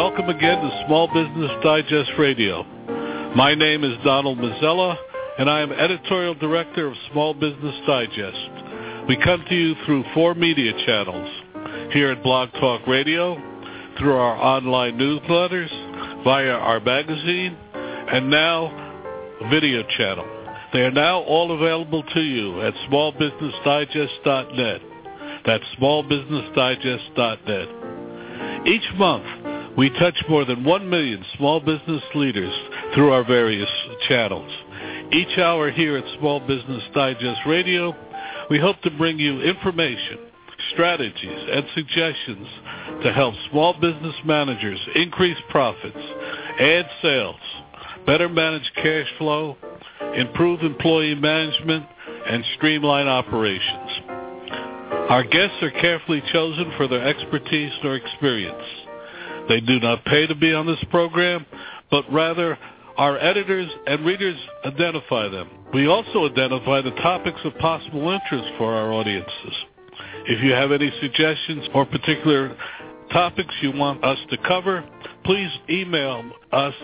Welcome again to Small Business Digest Radio. My name is Donald Mazzella, and I am Editorial Director of Small Business Digest. We come to you through four media channels, here at Blog Talk Radio, through our online newsletters, via our magazine, and now video channel. They are now all available to you at smallbusinessdigest.net. That's smallbusinessdigest.net. Each month, we touch more than 1 million small business leaders through our various channels. Each hour here at Small Business Digest Radio, we hope to bring you information, strategies, and suggestions to help small business managers increase profits, add sales, better manage cash flow, improve employee management, and streamline operations. Our guests are carefully chosen for their expertise or experience. They do not pay to be on this program, but rather our editors and readers identify them. We also identify the topics of possible interest for our audiences. If you have any suggestions or particular topics you want us to cover, please email us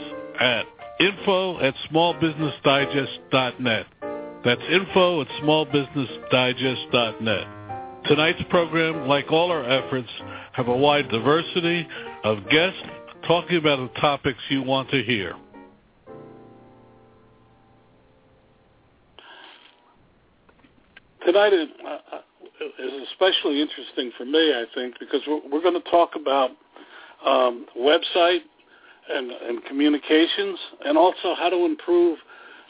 at info at smallbusinessdigest.net. That's info at smallbusinessdigest.net. Tonight's program, like all our efforts, have a wide diversity of guests talking about the topics you want to hear. Tonight is, uh, especially interesting for me, I think, because we're, going to talk about um, website and, and communications, and also how to improve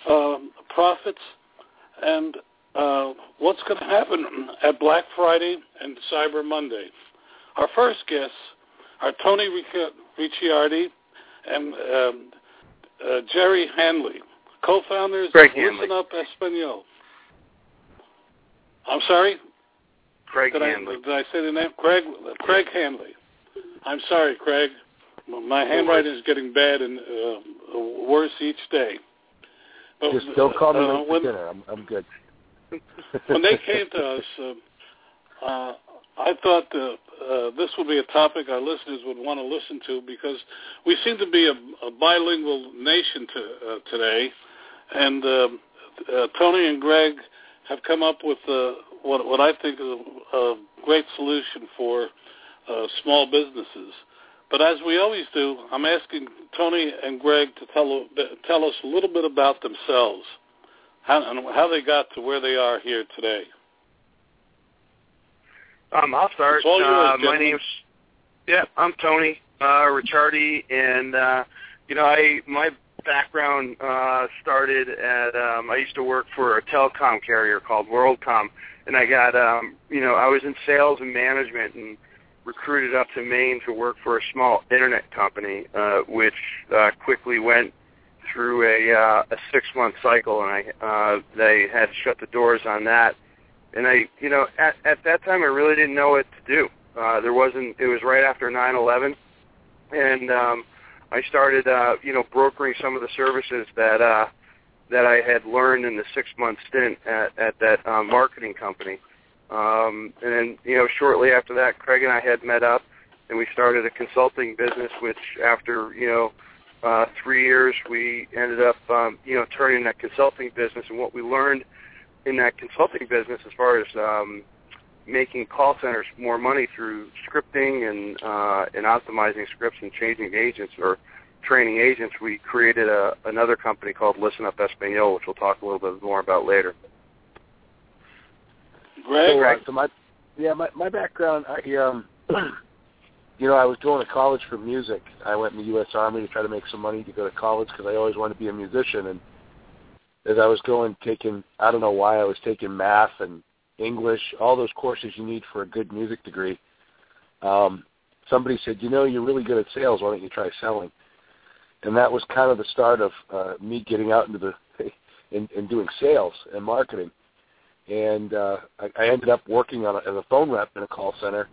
um, profits and uh, what's going to happen at Black Friday and Cyber Monday. Our first guests are Tony Ricciardi and um, uh, Jerry Hanley, co-founders Greg of Hanley. Listen Up Espanol. I'm sorry? Craig did Hanley. I, did I say the name? Craig, Craig Hanley. I'm sorry, Craig. My handwriting is getting bad and uh, worse each day. But, Just don't call me uh, late when, for dinner. I'm I'm good. when they came to us, uh, uh, I thought uh, uh, this would be a topic our listeners would want to listen to because we seem to be a, a bilingual nation to, uh, today, and uh, uh, Tony and Greg have come up with uh, what, what I think is a, a great solution for small businesses. But as we always do, I'm asking Tony and Greg to tell tell us a little bit about themselves, how and how they got to where they are here today. Um, I'll start. Yours, uh, my name's yeah, I'm Tony uh, Ricciardi, and uh, you know, I my background uh, started at um, I used to work for a telecom carrier called WorldCom, and I got um, you know I was in sales and management and recruited up to Maine to work for a small internet company, uh, which uh, quickly went through a uh, a six month cycle, and I uh, they had shut the doors on that. And I, you know, at at that time I really didn't know what to do. Uh, there wasn't. It was right after 9/11, and um, I started, uh, you know, brokering some of the services that uh, that I had learned in the six month stint at at that uh, marketing company. Um, and then, you know, shortly after that, Craig and I had met up, and we started a consulting business. Which, after you know, uh, three years, we ended up, um, you know, turning that consulting business. And what we learned in that consulting business, as far as um, making call centers more money through scripting and uh, and optimizing scripts and changing agents or training agents, we created a, another company called Listen Up Espanol, which we'll talk a little bit more about later. Greg, So, uh, so my yeah, my my background, I um, you know, I was going to college for music. I went in the U.S. Army to try to make some money to go to college because I always wanted to be a musician. And as I was going, taking I don't know why I was taking math and English, all those courses you need for a good music degree. Um, somebody said, you know, you're really good at sales. Why don't you try selling? And that was kind of the start of uh, me getting out into the and, doing sales and marketing. And uh, I, I ended up working on a, as a phone rep in a call center,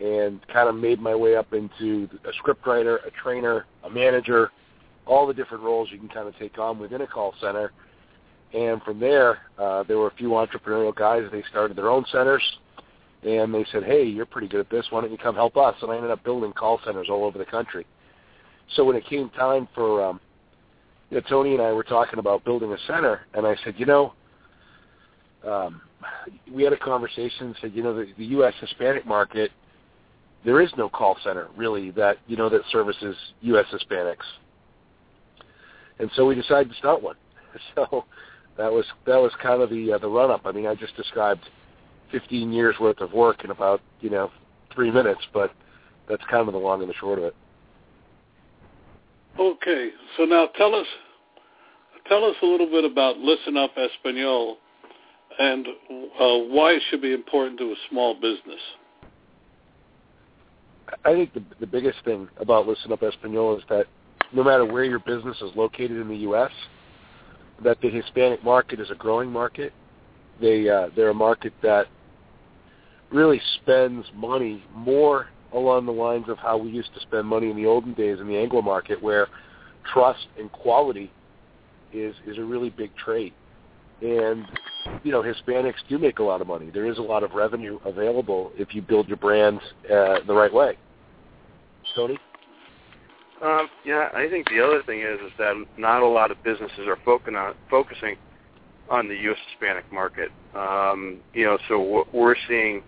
and kind of made my way up into a scriptwriter, a trainer, a manager, all the different roles you can kind of take on within a call center. And from there, uh, there were a few entrepreneurial guys. They started their own centers, and they said, "Hey, you're pretty good at this. Why don't you come help us?" And I ended up building call centers all over the country. So when it came time for, um, you know, Tony and I were talking about building a center, and I said, you know, um, we had a conversation. Said, you know, the, the U.S. Hispanic market, there is no call center really that you know that services U.S. Hispanics, and so we decided to start one. So that was that was kind of the uh, the run up. I mean, I just described 15 years worth of work in about you know three minutes, but that's kind of the long and the short of it. Okay, so now tell us tell us a little bit about Listen Up Espanol and uh, why it should be important to a small business. I think the, the biggest thing about Listen Up Espanol is that no matter where your business is located in the U.S., that the Hispanic market is a growing market. They uh, they're a market that really spends money more along the lines of how we used to spend money in the olden days in the Anglo market, where trust and quality is is a really big trait. And you know, Hispanics do make a lot of money. There is a lot of revenue available if you build your brand uh, the right way. Tony. Um, yeah, I think the other thing is is that not a lot of businesses are focusing on focusing on the U.S. Hispanic market. Um, you know, so what we're seeing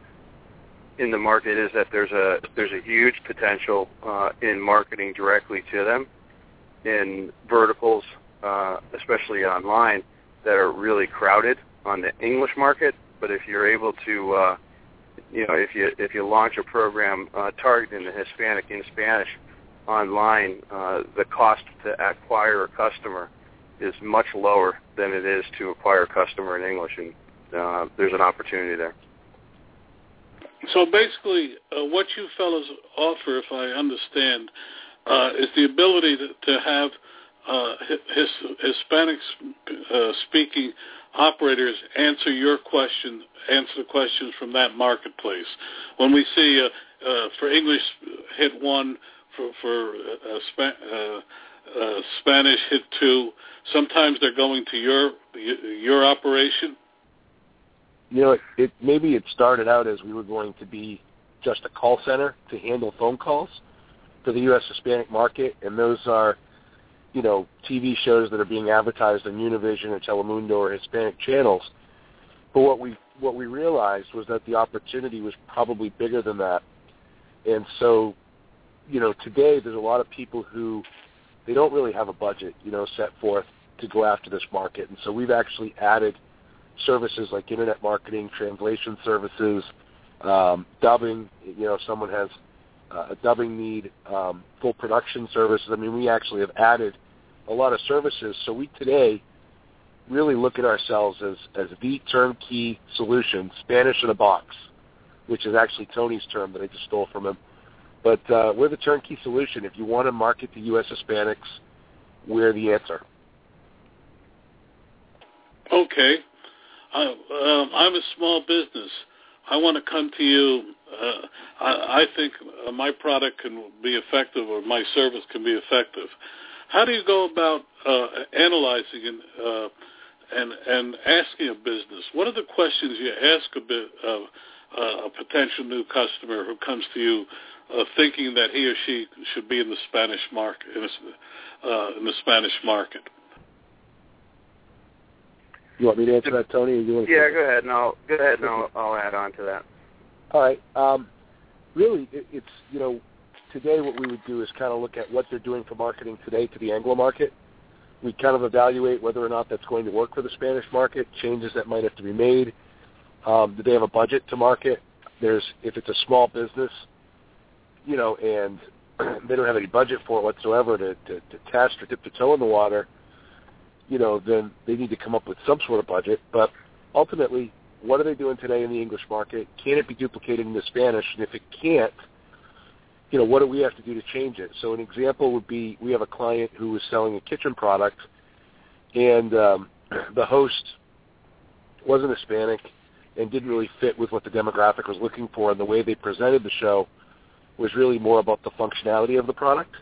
in the market is that there's a there's a huge potential uh, in marketing directly to them in verticals, uh, especially online, that are really crowded on the English market. But if you're able to, uh, you know, if you if you launch a program uh, targeting the Hispanic in Spanish online, uh, the cost to acquire a customer is much lower than it is to acquire a customer in English, and uh, there's an opportunity there. So basically, uh, what you fellows offer, if I understand, uh, is the ability to, to have uh, his, Hispanic uh, operators answer your question, answer the questions from that marketplace. When we see uh, uh, for English hit one, for, for Sp- Spanish hit two, sometimes they're going to your your operation. You know, it, it maybe it started out as we were going to be just a call center to handle phone calls for the U.S. Hispanic market, and those are you know, TV shows that are being advertised on Univision or Telemundo or Hispanic channels. But what we what we realized was that the opportunity was probably bigger than that. And so, you know, today there's a lot of people who they don't really have a budget, you know, set forth to go after this market. And so we've actually added services like internet marketing, translation services, um, dubbing. You know, if someone has uh, a dubbing need, um, full production services. I mean, we actually have added a lot of services. So we today really look at ourselves as, as the turnkey solution, Spanish in a box, which is actually Tony's term that I just stole from him. But uh, we're the turnkey solution. If you want to market to U.S. Hispanics, we're the answer. Okay. Uh, um, I'm a small business. I want to come to you. Uh, I, I think uh, my product can be effective or my service can be effective. How do you go about uh, analyzing and, uh, and and asking a business? What are the questions you ask a bit of uh, a potential new customer who comes to you uh, thinking that he or she should be in the Spanish market in, a, uh, in the Spanish market? You want me to answer that, Tony? Or you want to yeah, go ahead. No, go ahead, and I'll, I'll add on to that. All right. Um, really, it, it's you know, today what we would do is kind of look at what they're doing for marketing today to the Anglo market. We kind of evaluate whether or not that's going to work for the Spanish market, changes that might have to be made. Um, do they have a budget to market? There's if it's a small business, you know, and they don't have any budget for it whatsoever to, to, to test or dip the toe in the water, you know, then they need to come up with some sort of budget. But ultimately, what are they doing today in the English market? Can it be duplicated in the Spanish? And if it can't, you know, what do we have to do to change it? So an example would be we have a client who was selling a kitchen product, and um, the host wasn't Hispanic and didn't really fit with what the demographic was looking for, and the way they presented the show was really more about the functionality of the product.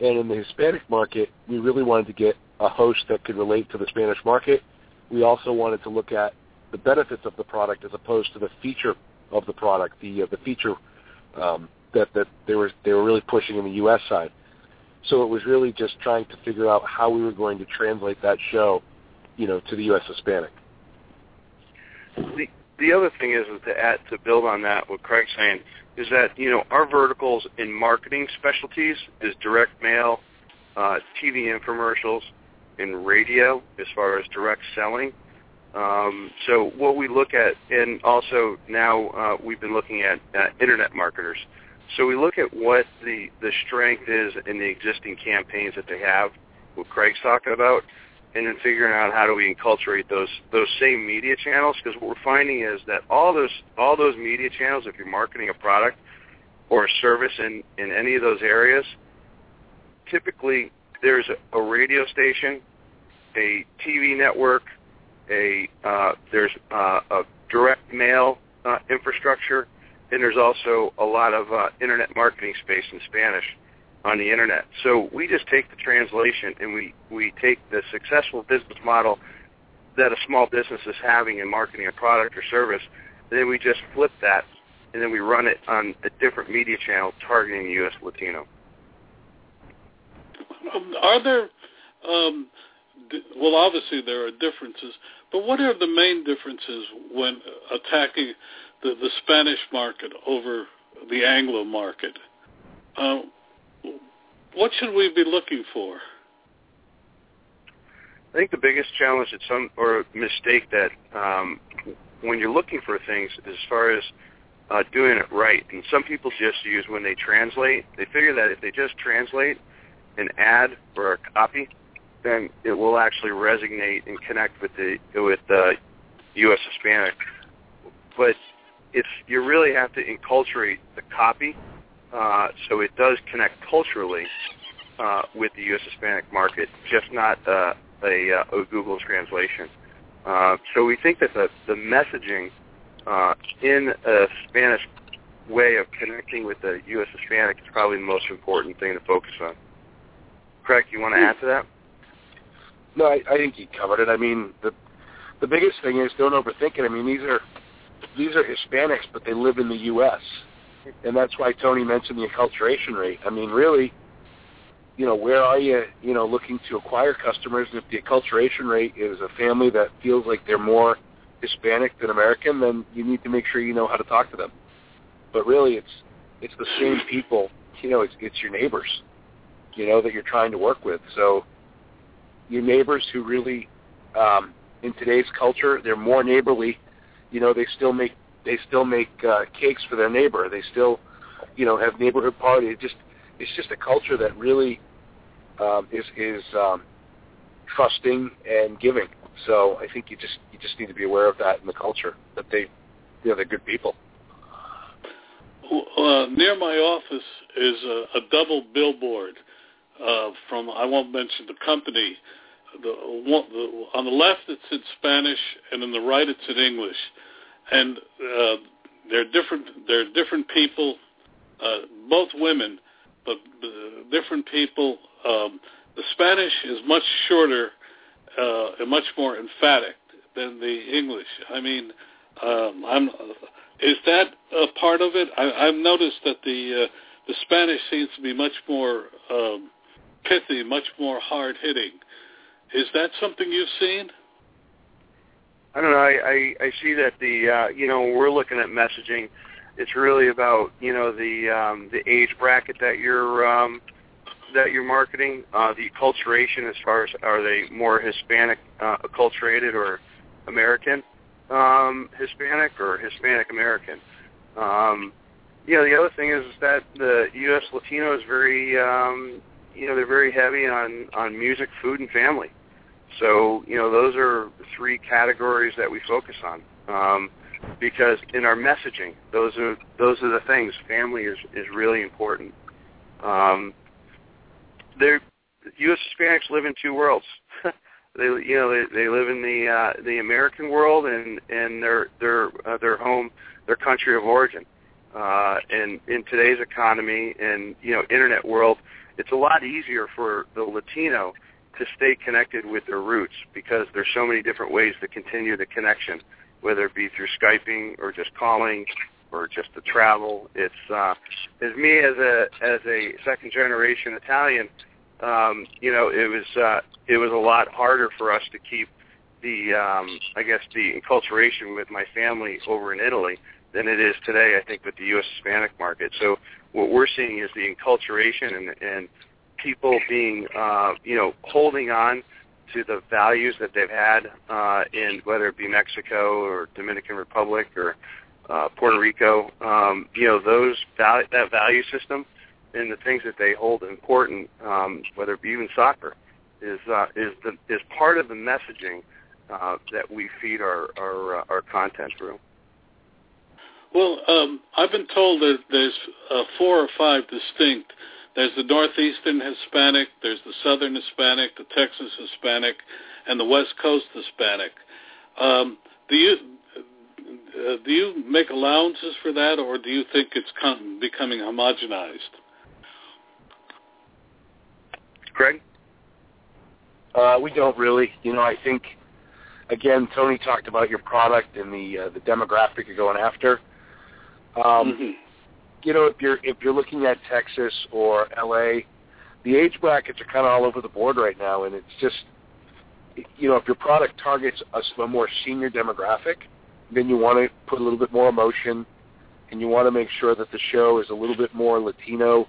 And in the Hispanic market, we really wanted to get a host that could relate to the Spanish market. We also wanted to look at the benefits of the product as opposed to the feature of the product, the uh, the feature um, that that they were they were really pushing in the U.S. side. So it was really just trying to figure out how we were going to translate that show, you know, to the U.S. Hispanic. The the other thing is, is to add to build on that what Craig's saying is that you know our verticals in marketing specialties is direct mail, uh, TV infomercials, and radio as far as direct selling. Um, so what we look at, and also now uh, we've been looking at uh, internet marketers. So we look at what the, the strength is in the existing campaigns that they have, what Craig's talking about, and then figuring out how do we enculturate those those same media channels. Because what we're finding is that all those all those media channels, if you're marketing a product or a service in in any of those areas, typically there's a, a radio station, a TV network, a uh, there's uh, a direct mail uh, infrastructure, and there's also a lot of uh, internet marketing space in Spanish on the internet. So we just take the translation and we we take the successful business model that a small business is having in marketing a product or service, and then we just flip that and then we run it on a different media channel targeting the U.S. Latino. Um, are there um, well, obviously there are differences, but what are the main differences when attacking the, the Spanish market over the Anglo market? Uh, what should we be looking for? I think the biggest challenge some or mistake that um, when you're looking for things as far as uh, doing it right, and some people just use when they translate, they figure that if they just translate an ad or a copy, then it will actually resonate and connect with the with the U.S. Hispanic. But if you really have to enculturate the copy, uh, so it does connect culturally uh, with the U.S. Hispanic market, just not uh, a, uh, a Google translation. Uh, so we think that the, the messaging uh, in a Spanish way of connecting with the U.S. Hispanic is probably the most important thing to focus on. Craig, you want to add to that? No, I, I think he covered it. I mean, the the biggest thing is don't overthink it. I mean, these are these are Hispanics, but they live in the U.S. And that's why Tony mentioned the acculturation rate. I mean, really, you know, where are you, you know, looking to acquire customers? And if the acculturation rate is a family that feels like they're more Hispanic than American, then you need to make sure you know how to talk to them. But really, it's it's the same people. You know, it's it's your neighbors, you know, that you're trying to work with. So your neighbors who really, um, in today's culture, they're more neighborly. You know, they still make they still make uh, cakes for their neighbor. They still, you know, have neighborhood parties. It just it's just a culture that really um, is is um, trusting and giving. So I think you just you just need to be aware of that in the culture that they, you know, they're good people. Uh, near my office is a, a double billboard uh, from I won't mention the company. The, one, the on the left it's in Spanish and on the right it's in English and uh, they're different. They're different people, uh, both women, but uh, different people. Um, the Spanish is much shorter uh, and much more emphatic than the English. I mean, um, I'm. Is that a part of it? I, I've noticed that the uh, the Spanish seems to be much more um, pithy, much more hard hitting. Is that something you've seen? I don't know. I, I, I see that the uh, you know when we're looking at messaging, it's really about you know the um, the age bracket that you're um, that you're marketing, uh, the acculturation as far as are they more Hispanic uh, acculturated or American um, Hispanic or Hispanic American. Um, you know the other thing is that the U.S. Latino is very um, you know they're very heavy on on music, food, and family. So, you know, those are three categories that we focus on. Um, because in our messaging, those are those are the things. Family is is really important. Um, they're U.S. Hispanics live in two worlds. they you know they, they live in the uh, the American world and and their their uh, their home their country of origin. Uh, and in today's economy and you know internet world, it's a lot easier for the Latino to stay connected with their roots because there's so many different ways to continue the connection, whether it be through Skyping or just calling or just the travel. It's uh, as me as a as a second generation Italian, um, you know, it was uh, it was a lot harder for us to keep the um, I guess the enculturation with my family over in Italy than it is today. I think with the U.S. Hispanic market. So what we're seeing is the enculturation and, and people being uh, you know holding on to the values that they've had uh, in whether it be Mexico or Dominican Republic or uh, Puerto Rico. Um, you know those val- that value system and the things that they hold important, um, whether it be even soccer, is uh, is the is part of the messaging uh, that we feed our our, uh, our content through. Well, um, I've been told that there's uh, four or five distinct. There's the Northeastern Hispanic, there's the Southern Hispanic, the Texas Hispanic, and the West Coast Hispanic. Um, do you uh, do you make allowances for that, or do you think it's com- becoming homogenized? Craig? Uh, we don't really. You know, I think again, Tony talked about your product and the uh, the demographic you're going after. Um, mm-hmm. You know, if you're if you're looking at Texas or LA, the age brackets are kind of all over the board right now, and it's just you know if your product targets a, a more senior demographic, then you want to put a little bit more emotion, and you want to make sure that the show is a little bit more Latino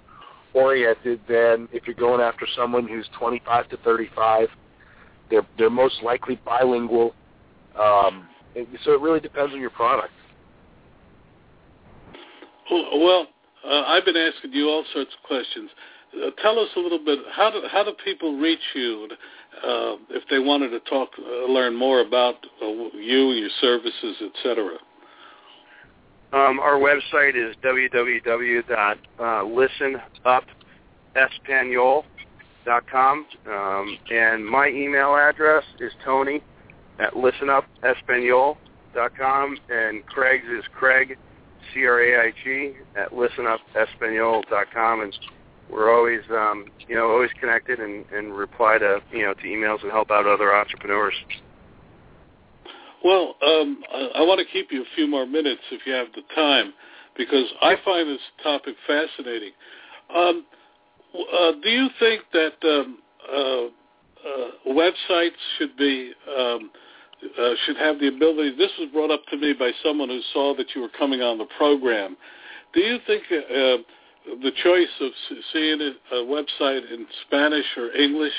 oriented than if you're going after someone who's 25 to 35. They're they're most likely bilingual. Um, so it really depends on your product. Well, uh, I've been asking you all sorts of questions. Uh, tell us a little bit. How do how do people reach you uh, if they wanted to talk, uh, learn more about uh, you, your services, etc. Um, our website is www.listenupespanol.com, um, and my email address is Tony at listenupespanol.com, and Craig's is Craig C-R-A-I-G at listenupespanol.com, and we're always, um, you know, always connected and, and reply to, you know, to emails and help out other entrepreneurs. Well, um, I, I want to keep you a few more minutes if you have the time, because I find this topic fascinating. Um, uh, do you think that um, uh, uh, websites should be um, uh, should have the ability. This was brought up to me by someone who saw that you were coming on the program. Do you think uh, the choice of seeing a website in Spanish or English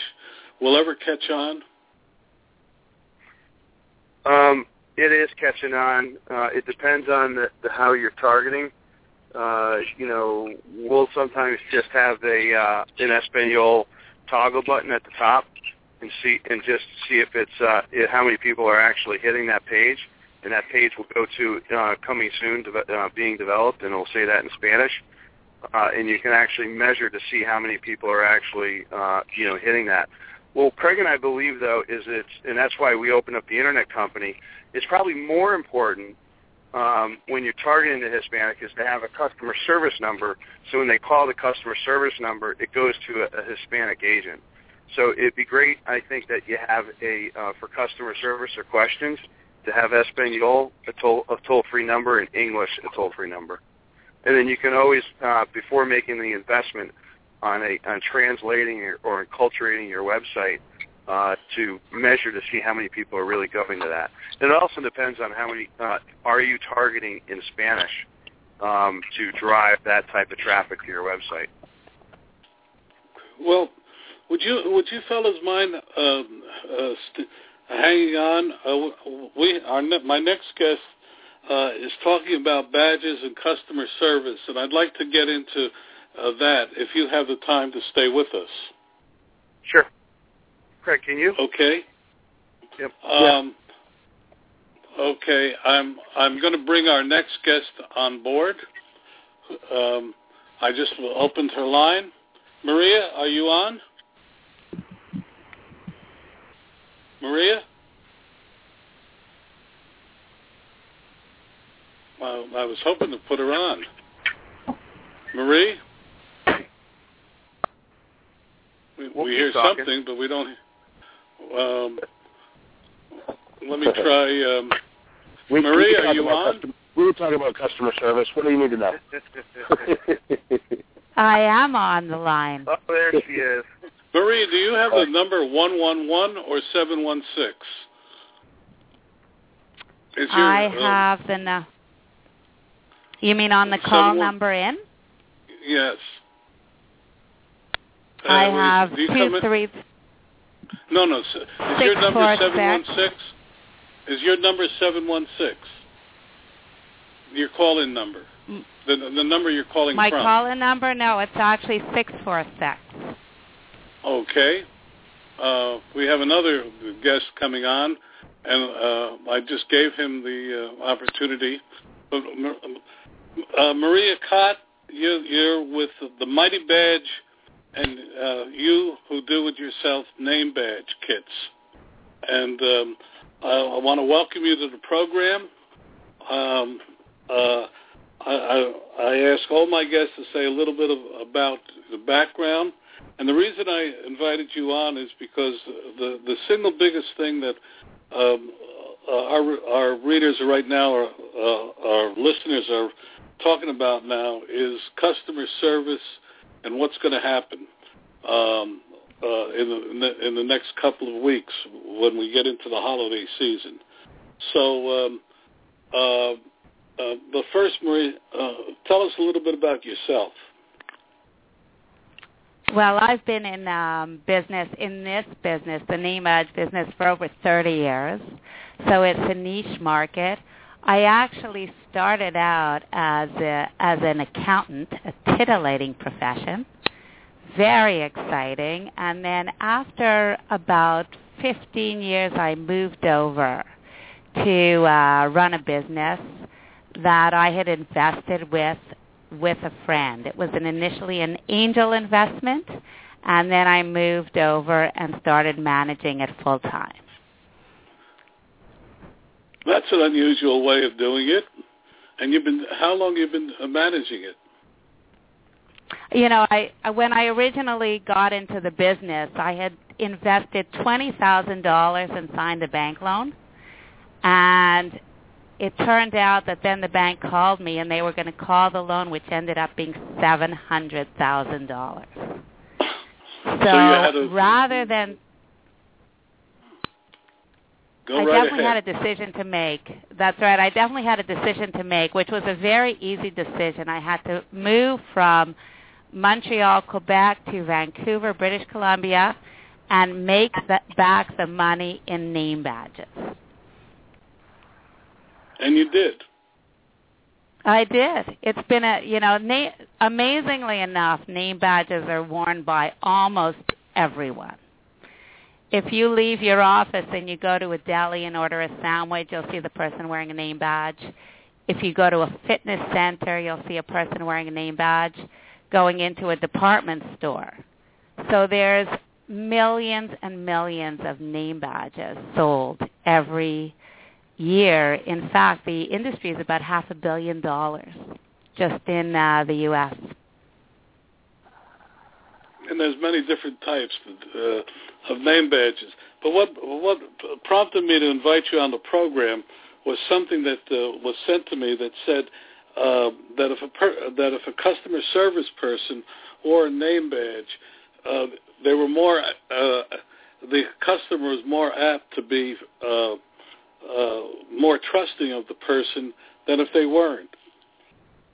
will ever catch on? Um, it is catching on. Uh, it depends on the, the, how you're targeting. Uh, you know, we'll sometimes just have a uh, an Espanol toggle button at the top and see and just see if it's uh, how many people are actually hitting that page, and that page will go to uh, coming soon, de- uh, being developed, and it'll say that in Spanish, uh, and you can actually measure to see how many people are actually uh, you know hitting that. Well, Craig and I believe though is it's and that's why we opened up the internet company. It's probably more important um, when you're targeting the Hispanic is to have a customer service number. So when they call the customer service number, it goes to a, a Hispanic agent. So it'd be great, I think, that you have a uh, for customer service or questions to have Espanol a toll a toll free number and English a toll free number, and then you can always uh, before making the investment on a on translating or, or enculturating your website uh, to measure to see how many people are really going to that. And it also depends on how many uh, are you targeting in Spanish um, to drive that type of traffic to your website. Well, would you would you fellas mind uh, uh, st- hanging on? Uh, we our ne- my next guest uh, is talking about badges and customer service, and I'd like to get into uh, that if you have the time to stay with us. Sure. Craig, can you? Okay. Yep. Um, Okay, I'm I'm going to bring our next guest on board. Um, I just opened her line. Maria, are you on? Maria? Well, I was hoping to put her on. Marie? We, We'll we hear talking. something, but we don't. Um, let me try. Um, We, we Maria, are you on? Custom, we were talking about customer service. What do you need to know? I am on the line. oh, there she is. Maria, do you have the number one one one or seven one six? Is your, I um, have the no. You mean on the call one- number in? yes. Uh, I have do you two three. No, no. s- Is Six, your number four, seven one six. six? Is your number seven one six? Your call-in number. The the number you're calling My from. call-in number? No, it's actually six four six. Okay. Uh, we have another guest coming on, and uh, I just gave him the uh, opportunity. Uh, Maria Kott, you, you're with the Mighty Badge, and uh, you who do it yourself name badge kits. And um, I, I want to welcome you to the program. Um, uh, I, I, I ask all my guests to say a little bit of, about the background. And the reason I invited you on is because the the single biggest thing that um, uh, our our readers right now, or uh, our listeners are talking about now, is customer service and what's going to happen um, uh, in, the, in the next couple of weeks when we get into the holiday season. So, um, uh, uh, but first, Marie, uh, tell us a little bit about yourself. Well, I've been in um, business, in this business, the badge business, for over 30 years. So it's a niche market. I actually started out as a, as an accountant, a titillating profession, very exciting. And then after about 15 years, I moved over to uh, run a business that I had invested with with a friend. It was an initially an angel investment, and then I moved over and started managing it full time. That's an unusual way of doing it. And you've been how long you've been uh, managing it? You know, I when I originally got into the business, I had invested twenty thousand dollars and signed a bank loan, and it turned out that then the bank called me and they were going to call the loan, which ended up being seven hundred thousand dollars. So, to- rather than Go I right definitely ahead. had a decision to make. That's right. I definitely had a decision to make, which was a very easy decision. I had to move from Montreal, Quebec to Vancouver, British Columbia, and make the, back the money in name badges. And you did. I did. It's been a, you know, na- amazingly enough, name badges are worn by almost everyone. If you leave your office and you go to a deli and order a sandwich, you'll see the person wearing a name badge. If you go to a fitness center, you'll see a person wearing a name badge going into a department store. So there's millions and millions of name badges sold every year. In fact, the industry is about half a billion dollars just in uh, the U.S. And there's many different types uh, of name badges. But what what prompted me to invite you on the program was something that uh, was sent to me that said uh, that if a per- that if a customer service person wore a name badge, uh, they were more uh, the customer was more apt to be uh, uh, more trusting of the person than if they weren't.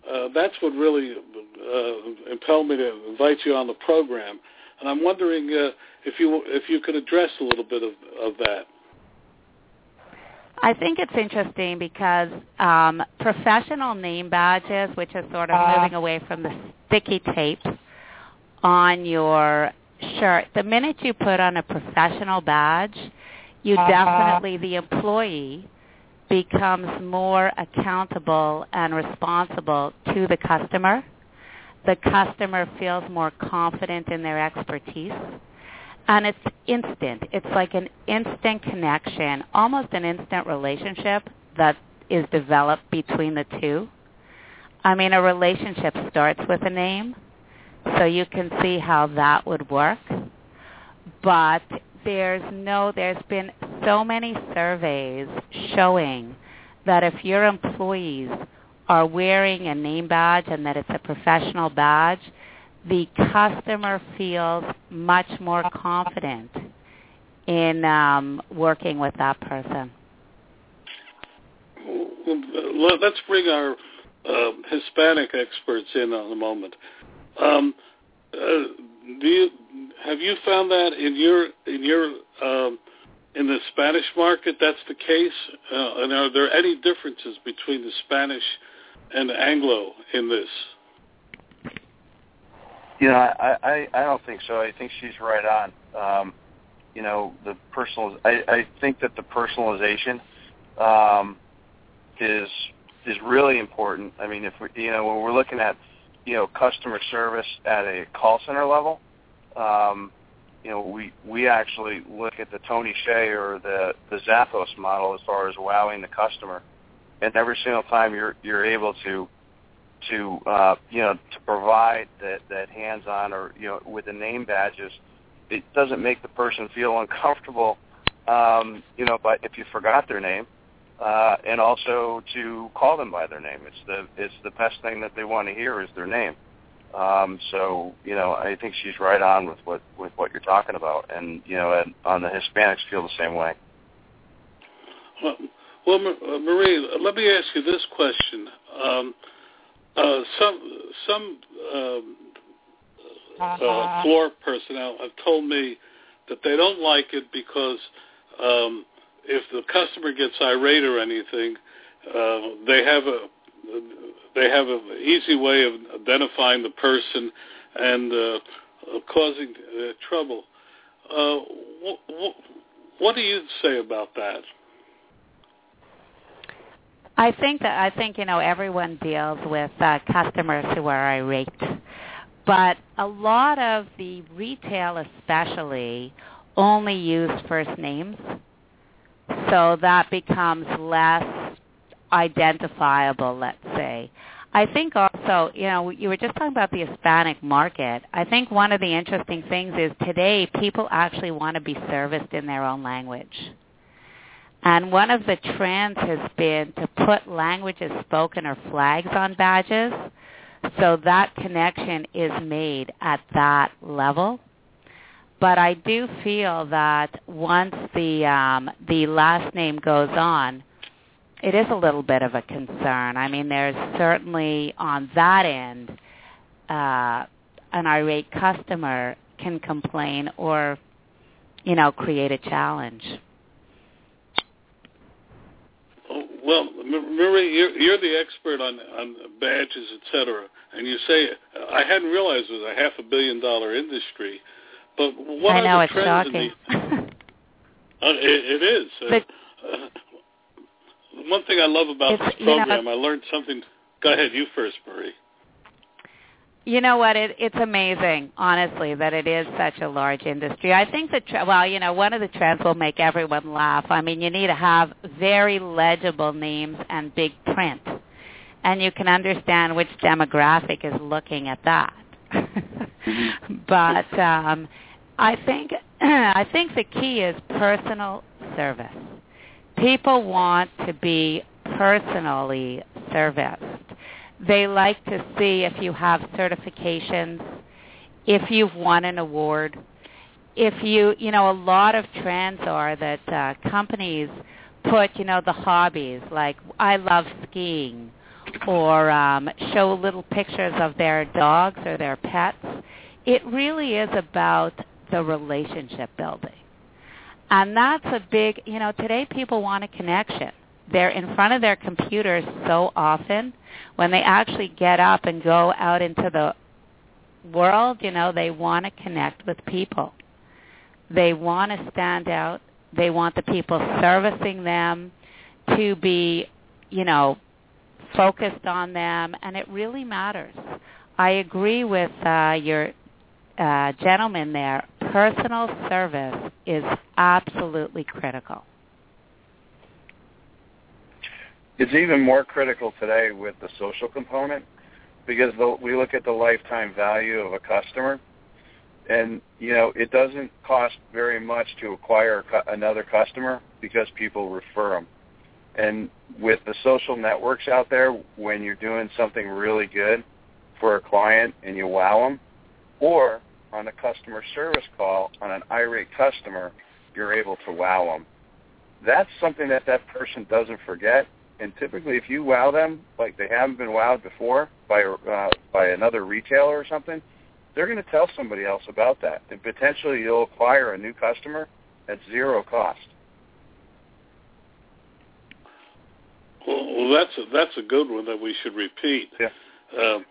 Uh, that's what really uh, impelled me to invite you on the program, and I'm wondering uh, if you if you could address a little bit of, of that. I think it's interesting because um, professional name badges, which is sort of moving away from the sticky tape on your shirt, the minute you put on a professional badge, you uh-huh. definitely, the employee, becomes more accountable and responsible to the customer. The customer feels more confident in their expertise. And it's instant. It's like an instant connection, almost an instant relationship that is developed between the two. I mean, a relationship starts with a name, so you can see how that would work. But there's no, there's been so many surveys showing that if your employees are wearing a name badge and that it's a professional badge, the customer feels much more confident in um, working with that person. Let's bring our uh, Hispanic experts in on a moment. Um, uh, do you have you found that in your in your um, in the Spanish market that's the case? Uh, and are there any differences between the Spanish and the Anglo in this? You know, I, I I don't think so. I think she's right on. Um, you know, the personal. I, I think that the personalization um, is is really important. I mean, if we, you know, when we're looking at you know customer service at a call center level, um, you know, we we actually look at the Tony Hsieh or the the Zappos model as far as wowing the customer, and every single time you're you're able to to uh, you know to provide that that hands-on or you know with the name badges, it doesn't make the person feel uncomfortable. Um, you know, but if you forgot their name, uh, and also to call them by their name, it's the it's the best thing that they want to hear is their name. Um, so you know, I think she's right on with what with what you're talking about, and you know, and on the Hispanics feel the same way. Well, well Marie, let me ask you this question. Um, uh, some some um, uh, floor personnel have told me that they don't like it because um, if the customer gets irate or anything, uh, they have a they have an easy way of identifying the person and uh, causing uh, trouble. Uh, what, what, what do you say about that? I think that I think you know everyone deals with uh, customers who are irate, but a lot of the retail, especially, only use first names, so that becomes less identifiable. Let's say. I think also, you know, you were just talking about the Hispanic market. I think one of the interesting things is today people actually want to be serviced in their own language. And one of the trends has been to put languages spoken or flags on badges so that connection is made at that level. But I do feel that once the um, the last name goes on, it is a little bit of a concern. I mean, there's certainly on that end, uh, an irate customer can complain or, you know, create a challenge. Well, Marie, you're, you're the expert on on badges, et cetera, and you say I hadn't realized it was a half a billion dollar industry. But what I know are the it's trends shocking. in the? Uh, it, it is. Uh, uh, one thing I love about this you know, program, I learned something. Go ahead, you first, Marie. You know what? It, it's amazing, honestly, that it is such a large industry. I think that, well, you know, one of the trends will make everyone laugh. I mean, you need to have very legible names and big print, and you can understand which demographic is looking at that. but um, I think I think the key is personal service. People want to be personally serviced. They like to see if you have certifications, if you've won an award, if you, you know, a lot of trends are that uh, companies put, you know, the hobbies like I love skiing or um, show little pictures of their dogs or their pets. It really is about the relationship building. And that's a big, you know, today people want a connection. They're in front of their computers so often. When they actually get up and go out into the world, you know, they want to connect with people. They want to stand out. They want the people servicing them to be, you know, focused on them, and it really matters. I agree with uh, your uh, gentleman there. Personal service is absolutely critical. It's even more critical today with the social component because the, we look at the lifetime value of a customer, and you know it doesn't cost very much to acquire another customer because people refer them. And with the social networks out there, when you're doing something really good for a client and you wow them, or on a customer service call on an irate customer, you're able to wow them. That's something that that person doesn't forget. And typically, if you wow them like they haven't been wowed before by uh, by another retailer or something, they're going to tell somebody else about that, and potentially you'll acquire a new customer at zero cost. Well, that's a, that's a good one that we should repeat. Yeah. Um,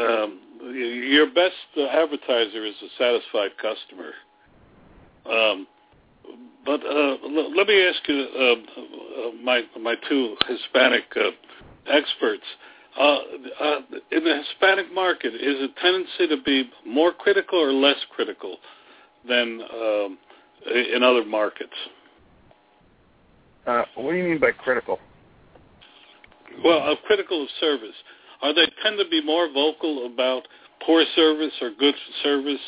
um, your best uh, advertiser is a satisfied customer. Um, but uh, l- let me ask you, uh, uh, my my two Hispanic uh, experts. Uh, uh, in the Hispanic market, is it tendency to be more critical or less critical than um, in other markets? Uh, what do you mean by critical? Well, of critical of service. Are they tend to be more vocal about poor service or good service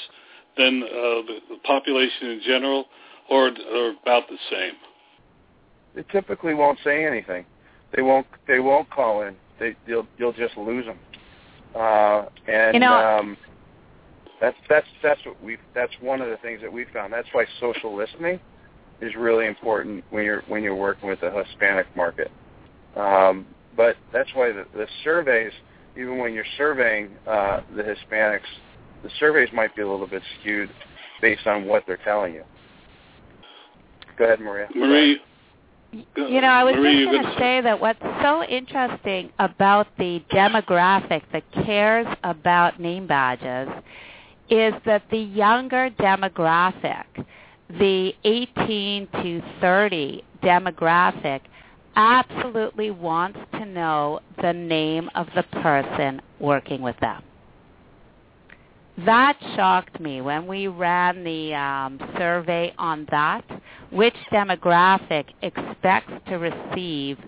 than uh, the, the population in general, or, or about the same? They typically won't say anything. They won't. They won't call in. They, you'll you'll just lose them. Uh, and You know- um, that's that's that's what we that's one of the things that we found. That's why social listening is really important when you're when you're working with the Hispanic market. Um, but that's why the, the surveys, even when you're surveying uh, the Hispanics, the surveys might be a little bit skewed based on what they're telling you. Go ahead, Maria. Marie, You know, I was Marie, just going to say that what's so interesting about the demographic that cares about name badges is that the younger demographic, the 18 to 30 demographic, absolutely wants to know the name of the person working with them. That shocked me when we ran the um, survey on that. Which demographic expects to receive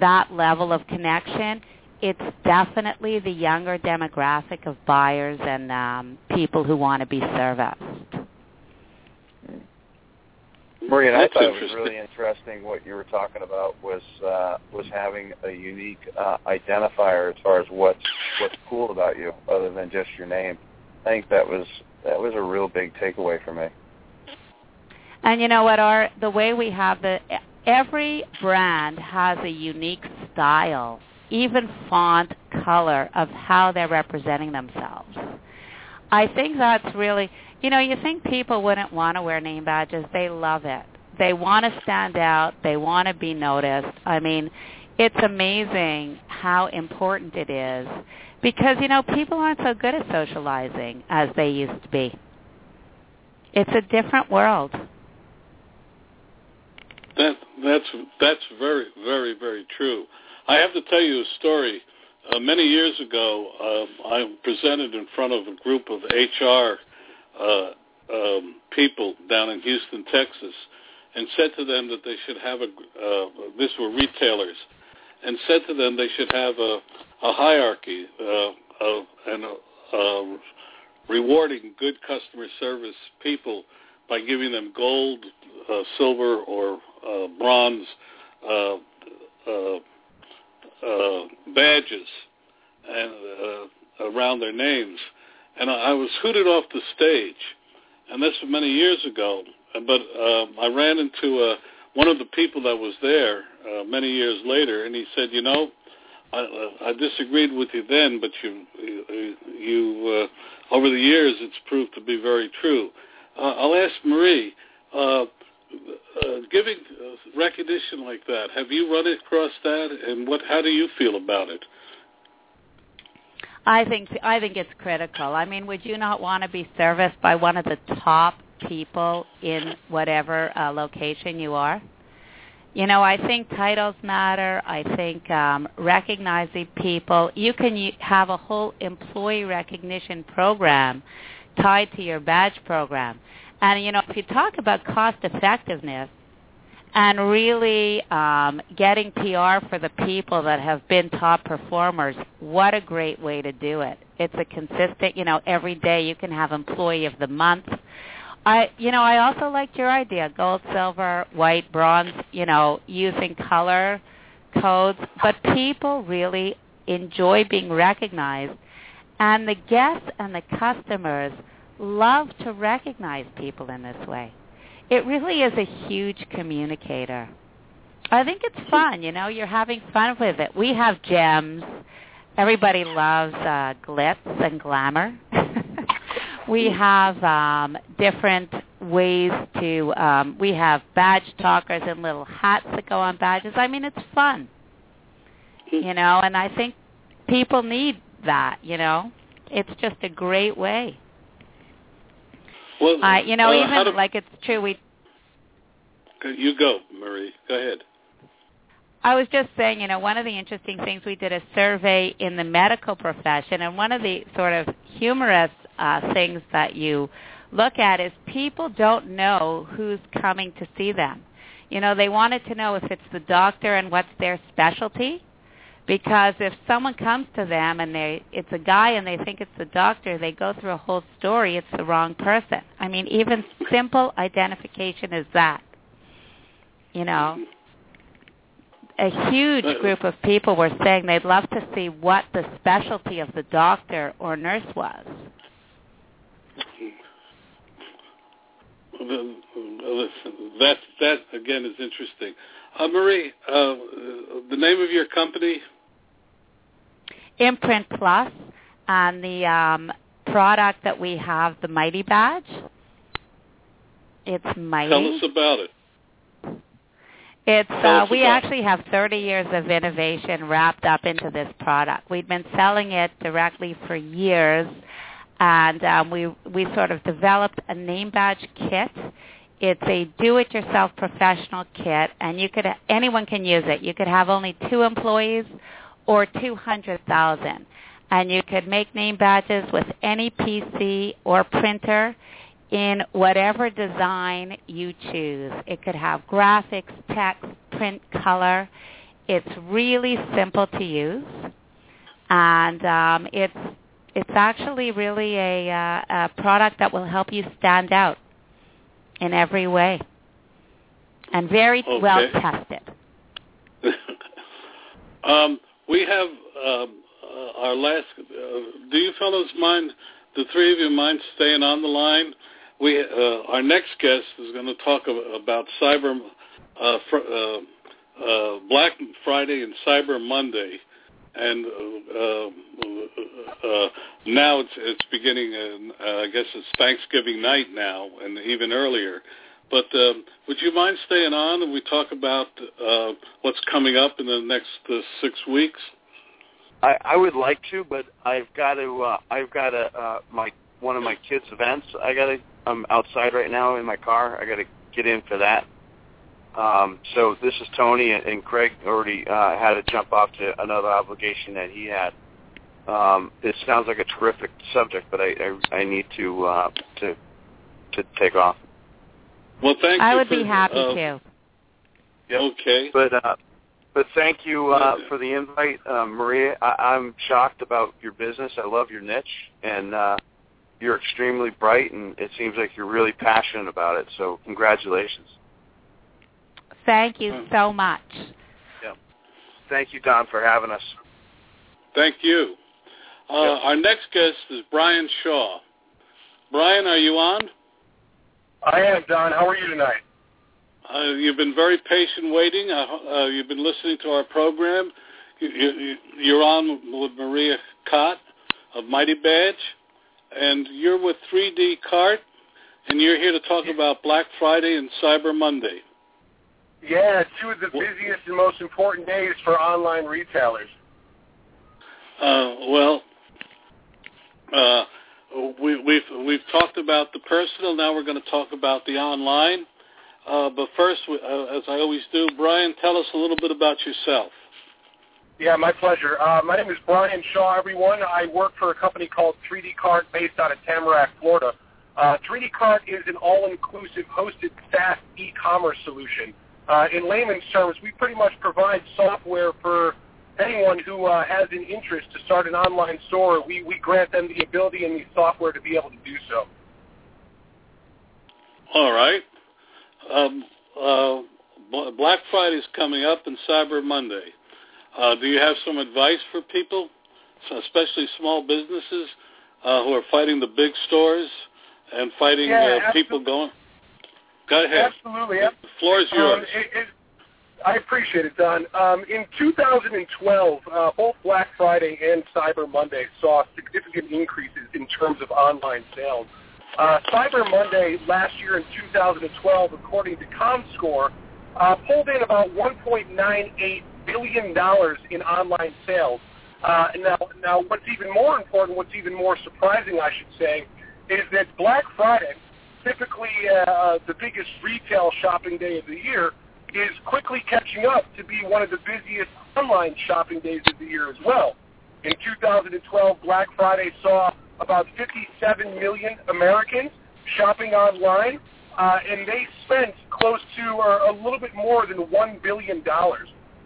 that level of connection? It's definitely the younger demographic of buyers and um, people who want to be serviced. Maria, I thought it was really interesting. What you were talking about was uh, was having a unique uh, identifier as far as what's what's cool about you, other than just your name. I think that was that was a real big takeaway for me. And you know what? Our the way we have the every brand has a unique style, even font, color of how they're representing themselves. I think that's really, you know, you think people wouldn't want to wear name badges. They love it. They want to stand out. They want to be noticed. I mean, it's amazing how important it is because, you know, people aren't so good at socializing as they used to be. It's a different world. That that's that's very very very true. I have to tell you a story. Uh, many years ago, uh, I presented in front of a group of HR uh, um, people down in Houston, Texas, and said to them that they should have a. Uh, this were retailers, and said to them they should have a, a hierarchy uh, of and uh, uh, rewarding good customer service people by giving them gold, silver, or bronze uh, badges and uh, around their names. And I, I was hooted off the stage, and this was many years ago. But uh, I ran into uh, one of the people that was there uh, many years later, and he said, "You know, I, uh, I disagreed with you then, but you, you, you uh, over the years, it's proved to be very true." Uh, I'll ask Marie. Uh, uh, giving uh, recognition like that, have you run across that, and what? How do you feel about it? I think I think it's critical. I mean, would you not want to be serviced by one of the top people in whatever uh, location you are? You know, I think titles matter. I think um, recognizing people. You can have a whole employee recognition program tied to your badge program. And you know, if you talk about cost effectiveness and really um, getting PR for the people that have been top performers, what a great way to do it. It's a consistent, you know, every day you can have employee of the month. I, you know, I also liked your idea, gold, silver, white, bronze, you know, using color codes, but people really enjoy being recognized and the guests and the customers love to recognize people in this way. It really is a huge communicator. I think it's fun, you know, you're having fun with it. We have gems. Everybody loves uh, glitz and glamour. we have um, different ways to, um, we have badge talkers and little hats that go on badges. I mean, it's fun, you know, and I think people need that, you know. It's just a great way. Well, Uh, you know, uh, even do- like it's true. We you go, Marie. Go ahead. I was just saying, you know, one of the interesting things we did a survey in the medical profession, and one of the sort of humorous uh, things that you look at is people don't know who's coming to see them. You know, they wanted to know if it's the doctor and what's their specialty. Because if someone comes to them and they it's a guy and they think it's the doctor, they go through a whole story, it's the wrong person. I mean, even simple identification is that. You know, a huge group of people were saying they'd love to see what the specialty of the doctor or nurse was. That that again is interesting. Uh, Marie, uh, the name of your company? Imprint Plus and the um, product that we have, the Mighty Badge. It's Mighty. Tell us about it. It's uh, we actually have 30 years of innovation wrapped up into this product. We've been selling it directly for years, and um, we we sort of developed a name badge kit. It's a do-it-yourself professional kit, and you could anyone can use it. You could have only two employees or 200,000, and you could make name badges with any PC or printer in whatever design you choose. It could have graphics, text, print, color. It's really simple to use, and um, it's it's actually really a, uh, a product that will help you stand out in every way, and very Okay. well tested. um, we have um, uh, our last. Uh, do you fellows mind? The three of you mind staying on the line? We uh, our next guest is going to talk about Cyber uh, fr- uh, uh, Black Friday and Cyber Monday, and now it's it's beginning. In, I guess it's Thanksgiving night now, and even earlier. But um, would you mind staying on and we talk about uh, what's coming up in the next uh, six weeks? I, I would like to, but I've got to. Uh, I've got to. Uh, my one of my kids' events. I got to. I'm outside right now in my car. I got to get in for that. Um, so this is Tony, and, and Craig already uh, had to jump off to another obligation that he had. Um, it sounds like a terrific subject, but I I, I need to uh, to to take off. Well, thank I you. would for, be happy uh, to. Yep. Okay. But uh, but thank you uh, for the invite, uh, Maria. I, I'm shocked about your business. I love your niche, and uh, you're extremely bright, and it seems like you're really passionate about it. So congratulations. Thank you so much. Yeah. Thank you, Don, for having us. Thank you. Uh, Yep. Our next guest is Bryan Shaw. Bryan, are you on? I am, Don. How are you tonight? Uh, you've been very patient waiting. Uh, uh, you've been listening to our program. You, you, you're on with Maria Kott of Mighty Badge, and you're with 3D Cart, and you're here to talk about Black Friday and Cyber Monday. Yeah, two of the busiest and most important days for online retailers. Uh, well, uh, we, we've we've talked about the personal. Now we're going to talk about the online. Uh, but first, uh, as I always do, Bryan, tell us a little bit about yourself. Yeah, my pleasure. Uh, my name is Bryan Shaw, everyone. I work for a company called 3D Cart based out of Tamarac, Florida. Uh, 3D Cart is an all-inclusive hosted SaaS e-commerce solution. Uh, in layman's terms, we pretty much provide software for anyone who uh, has an interest to start an online store. We, we grant them the ability and the software to be able to do so. All right. Um, uh, Black Friday is coming up and Cyber Monday. Uh, do you have some advice for people, especially small businesses uh, who are fighting the big stores and fighting yeah, uh, people going? Go ahead. Absolutely. The floor is yours. Um, it, it, I appreciate it, Don. Um, in 2012, uh, both Black Friday and Cyber Monday saw significant increases in terms of online sales. Uh, Cyber Monday last year in 2012, according to ComScore, uh, pulled in about 1.98 billion dollars in online sales. Uh, now, now, what's even more important, what's even more surprising, I should say, is that Black Friday, typically uh, the biggest retail shopping day of the year, is quickly catching up to be one of the busiest online shopping days of the year as well. In 2012, Black Friday saw about 57 million Americans shopping online, uh, and they spent close to or a little bit more than $1 billion.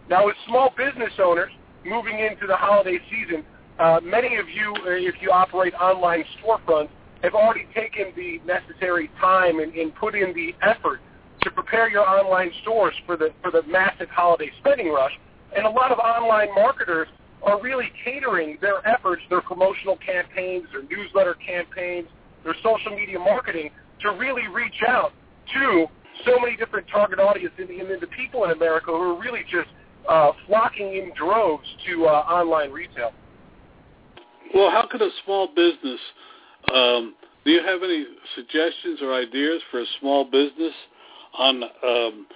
Now, as small business owners moving into the holiday season, uh, many of you, uh, if you operate online storefronts, have already taken the necessary time and, and put in the effort to prepare your online stores for the for the massive holiday spending rush. And a lot of online marketers are really catering their efforts, their promotional campaigns, their newsletter campaigns, their social media marketing to really reach out to so many different target audiences and, and the people in America who are really just uh, flocking in droves to uh, online retail. Well, how could a small business? Um, do you have any suggestions or ideas for a small business on um,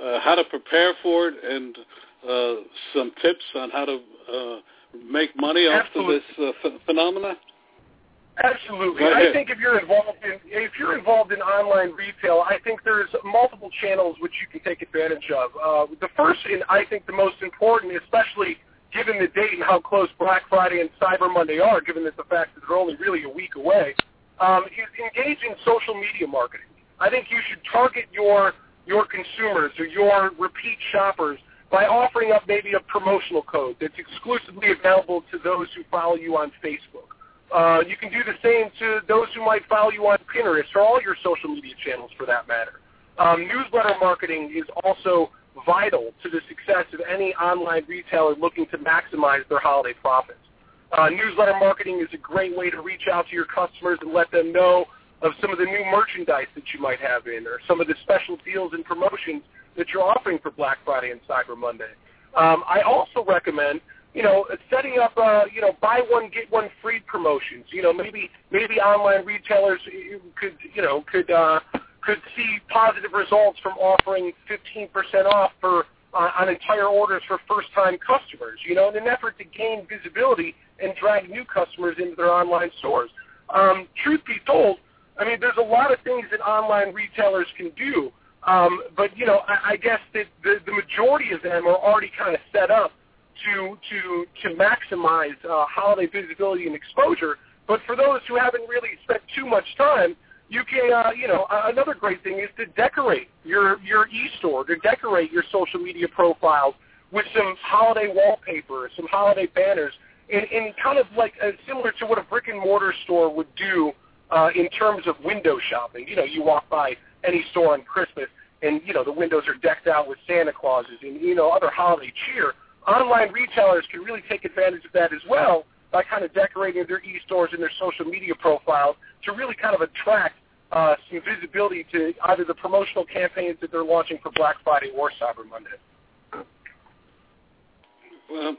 uh, how to prepare for it and uh, some tips on how to uh, make money off of this uh, ph- phenomena? Absolutely. I think if you're involved in if you're involved in online retail, I think there's multiple channels which you can take advantage of. Uh, the first, and I think the most important, especially given the date and how close Black Friday and Cyber Monday are, given that the fact that they're only really a week away, um, is engage in social media marketing. I think you should target your your consumers or your repeat shoppers by offering up maybe a promotional code that's exclusively available to those who follow you on Facebook. Uh, you can do the same to those who might follow you on Pinterest or all your social media channels for that matter. Um, newsletter marketing is also vital to the success of any online retailer looking to maximize their holiday profits. Uh, newsletter marketing is a great way to reach out to your customers and let them know of some of the new merchandise that you might have in or some of the special deals and promotions that you're offering for Black Friday and Cyber Monday. Um, I also recommend you know, setting up, uh, you know, buy one get one free promotions. You know, maybe maybe online retailers could, you know, could uh, could see positive results from offering 15% off for uh, on entire orders for first-time customers. You know, in an effort to gain visibility and drag new customers into their online stores. Um, truth be told, I mean, there's a lot of things that online retailers can do. Um, but you know, I, I guess that the, the majority of them are already kind of set up to to to maximize uh, holiday visibility and exposure. But for those who haven't really spent too much time, you can uh, you know another great thing is to decorate your your e-store, to decorate your social media profiles with some holiday wallpaper, some holiday banners, and, and kind of like uh, similar to what a brick and mortar store would do uh, in terms of window shopping. You know, you walk by any store on Christmas, and you know the windows are decked out with Santa Clauses and you know other holiday cheer online retailers can really take advantage of that as well by kind of decorating their e-stores and their social media profiles to really kind of attract uh, some visibility to either the promotional campaigns that they're launching for Black Friday or Cyber Monday. Well,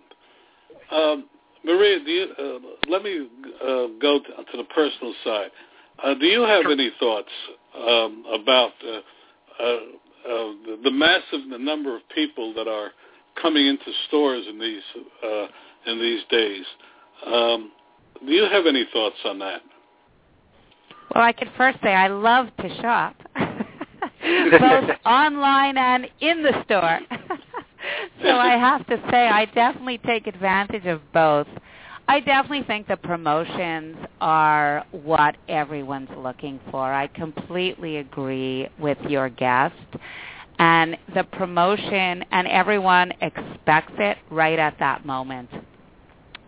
um, Maria, do you, uh, let me uh, go to, to, the personal side. Uh, do you have any thoughts um, about uh, uh, the, the massive number of people that are coming into stores in these uh, in these days. Um, do you have any thoughts on that? Well, I could first say I love to shop. both online and in the store. So I have to say I definitely take advantage of both. I definitely think the promotions are what everyone's looking for. I completely agree with your guest. And the promotion, and everyone expects it right at that moment.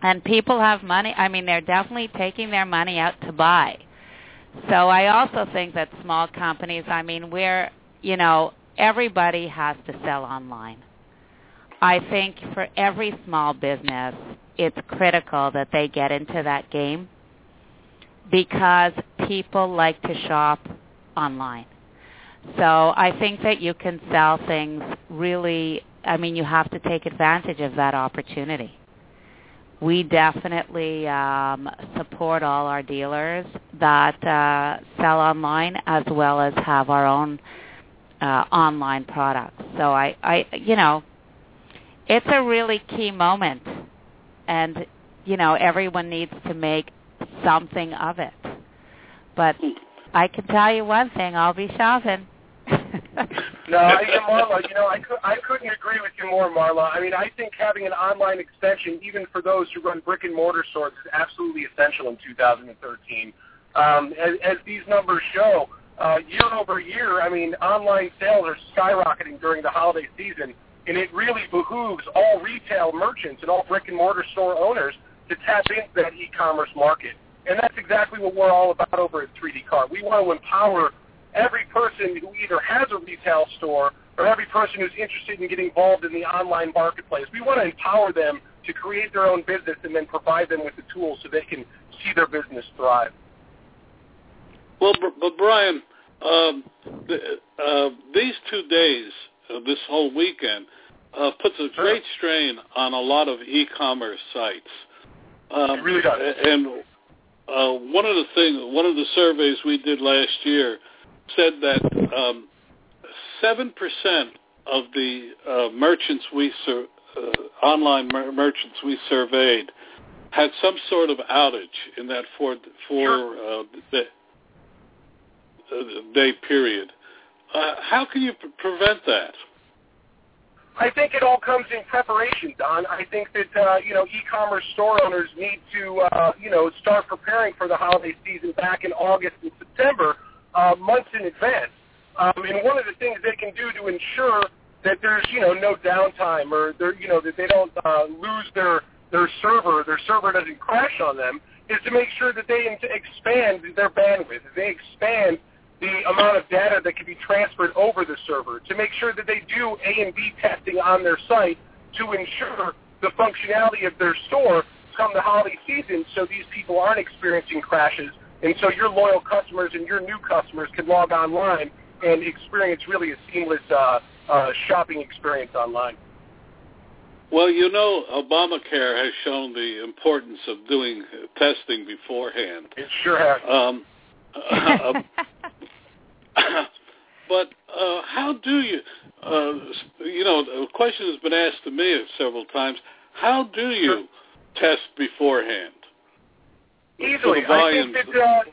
And people have money. I mean, they're definitely taking their money out to buy. So I also think that small companies, I mean, we're, you know, everybody has to sell online. I think for every small business, it's critical that they get into that game because people like to shop online. So I think that you can sell things really, I mean, you have to take advantage of that opportunity. We definitely um, support all our dealers that uh, sell online as well as have our own uh, online products. So I, I, you know, it's a really key moment, and you know, everyone needs to make something of it. But I can tell you one thing: I'll be shopping. no, I, Marla, you know, I, I couldn't agree with you more, Marla. I mean, I think having an online extension, even for those who run brick and mortar stores, is absolutely essential in 2013. Um, as, as these numbers show, uh, year over year, I mean, online sales are skyrocketing during the holiday season, and it really behooves all retail merchants and all brick and mortar store owners to tap into that e-commerce market. And that's exactly what we're all about over at 3D Cart. We want to empower every person who either has a retail store or every person who's interested in getting involved in the online marketplace. We want to empower them to create their own business and then provide them with the tools so they can see their business thrive. Well, but Bryan, um, the, uh, these two days, this whole weekend, uh, puts a great strain on a lot of e-commerce sites. Um, it really does. And uh, one of the things, one of the surveys we did last year said that um, seven percent of the uh, merchants we sur- uh, online mer- merchants we surveyed had some sort of outage in that four four uh, day, uh, day period. Uh, how can you pre- prevent that? I think it all comes in preparation, Don. I think that uh, you know e-commerce store owners need to uh, you know start preparing for the holiday season back in August and September uh, months in advance. Um, and one of the things they can do to ensure that there's you know no downtime or they're you know that they don't uh, lose their their server, their server doesn't crash on them, is to make sure that they expand their bandwidth. They expand the amount of data that can be transferred over the server. To make sure that they do A and B testing on their site to ensure the functionality of their store come the holiday season, so these people aren't experiencing crashes and so your loyal customers and your new customers can log online and experience really a seamless uh, uh, shopping experience online. Well, you know, Obamacare has shown the importance of doing testing beforehand. It sure has. Um, uh, but uh, how do you, uh, you know, the question has been asked to me several times. How do you test beforehand? Easily. I think that, uh,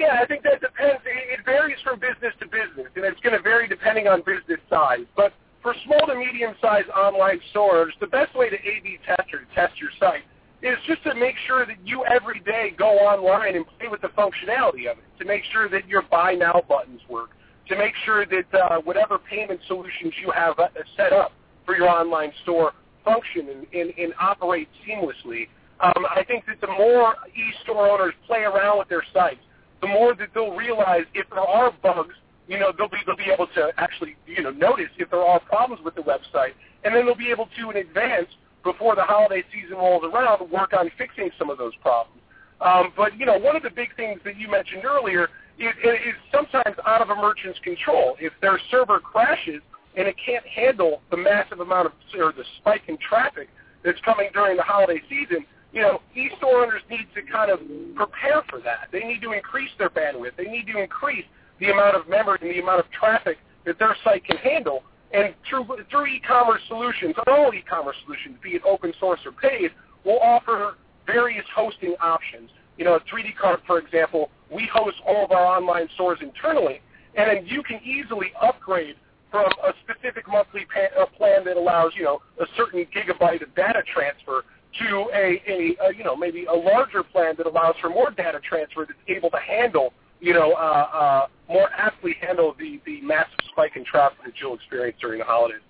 yeah, I think that depends. It varies from business to business, and it's going to vary depending on business size. But for small to medium-sized online stores, the best way to A/B test or to test your site is just to make sure that you every day go online and play with the functionality of it. To make sure that your buy now buttons work. To make sure that uh, whatever payment solutions you have uh, set up for your online store function and, and, and operate seamlessly. Um, I think that the more e-store owners play around with their sites, the more that they'll realize if there are bugs, you know, they'll be they'll be able to actually you know notice if there are problems with the website, and then they'll be able to in advance before the holiday season rolls around work on fixing some of those problems. Um, but you know, one of the big things that you mentioned earlier is, is sometimes out of a merchant's control. If their server crashes and it can't handle the massive amount of or the spike in traffic that's coming during the holiday season, you know, e-store owners need to kind of prepare for that. They need to increase their bandwidth. They need to increase the amount of memory and the amount of traffic that their site can handle. And through through e-commerce solutions, all e-commerce solutions, be it open source or paid, will offer various hosting options. You know, at 3D Cart, for example, we host all of our online stores internally, and then you can easily upgrade from a specific monthly pa- a plan that allows you know a certain gigabyte of data transfer to a, a, a you know maybe a larger plan that allows for more data transfer that's able to handle you know uh, uh, more aptly handle the the massive spike in traffic that you'll experience during the holidays.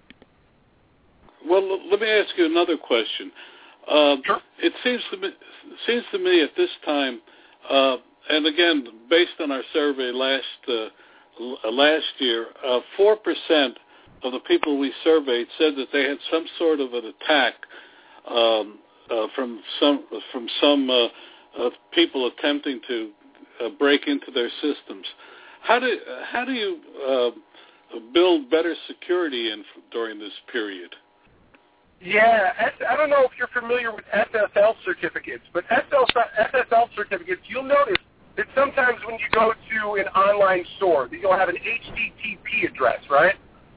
Well, let me ask you another question. Uh, sure. It seems to me seems to me at this time, uh, and again based on our survey last uh, last year, uh, four percent of the people we surveyed said that they had some sort of an attack um, uh, from some from some uh, uh, people attempting to uh, break into their systems. How do how do you uh, build better security in during this period? Yeah, I don't know if you're familiar with SSL certificates, but SSL certificates, you'll notice that sometimes when you go to an online store, that you'll have an HTTP address, right?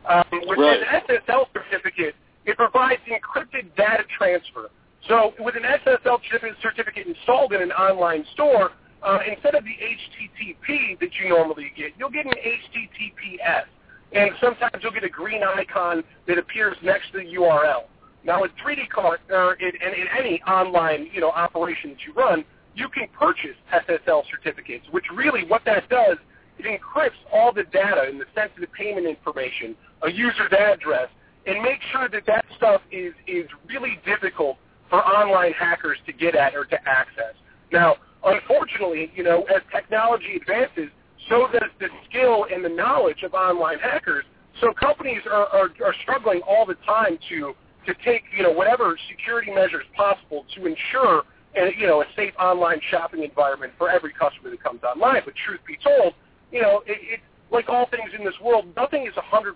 Um, with right. an SSL certificate, it provides encrypted data transfer. So with an SSL certificate installed in an online store, uh, instead of the HTTP that you normally get, you'll get an HTTPS. And sometimes you'll get a green icon that appears next to the URL. Now, in 3D Cart or in, in, in any online you know operation that you run, you can purchase SSL certificates, which really what that does, it encrypts all the data and the sensitive payment information, a user's address, and make sure that that stuff is is really difficult for online hackers to get at or to access. Now, unfortunately, you know, as technology advances, so does the skill and the knowledge of online hackers. So companies are, are, are struggling all the time to to take you know whatever security measures possible to ensure a, you know a safe online shopping environment for every customer that comes online. But truth be told, you know it, it like all things in this world, nothing is 100%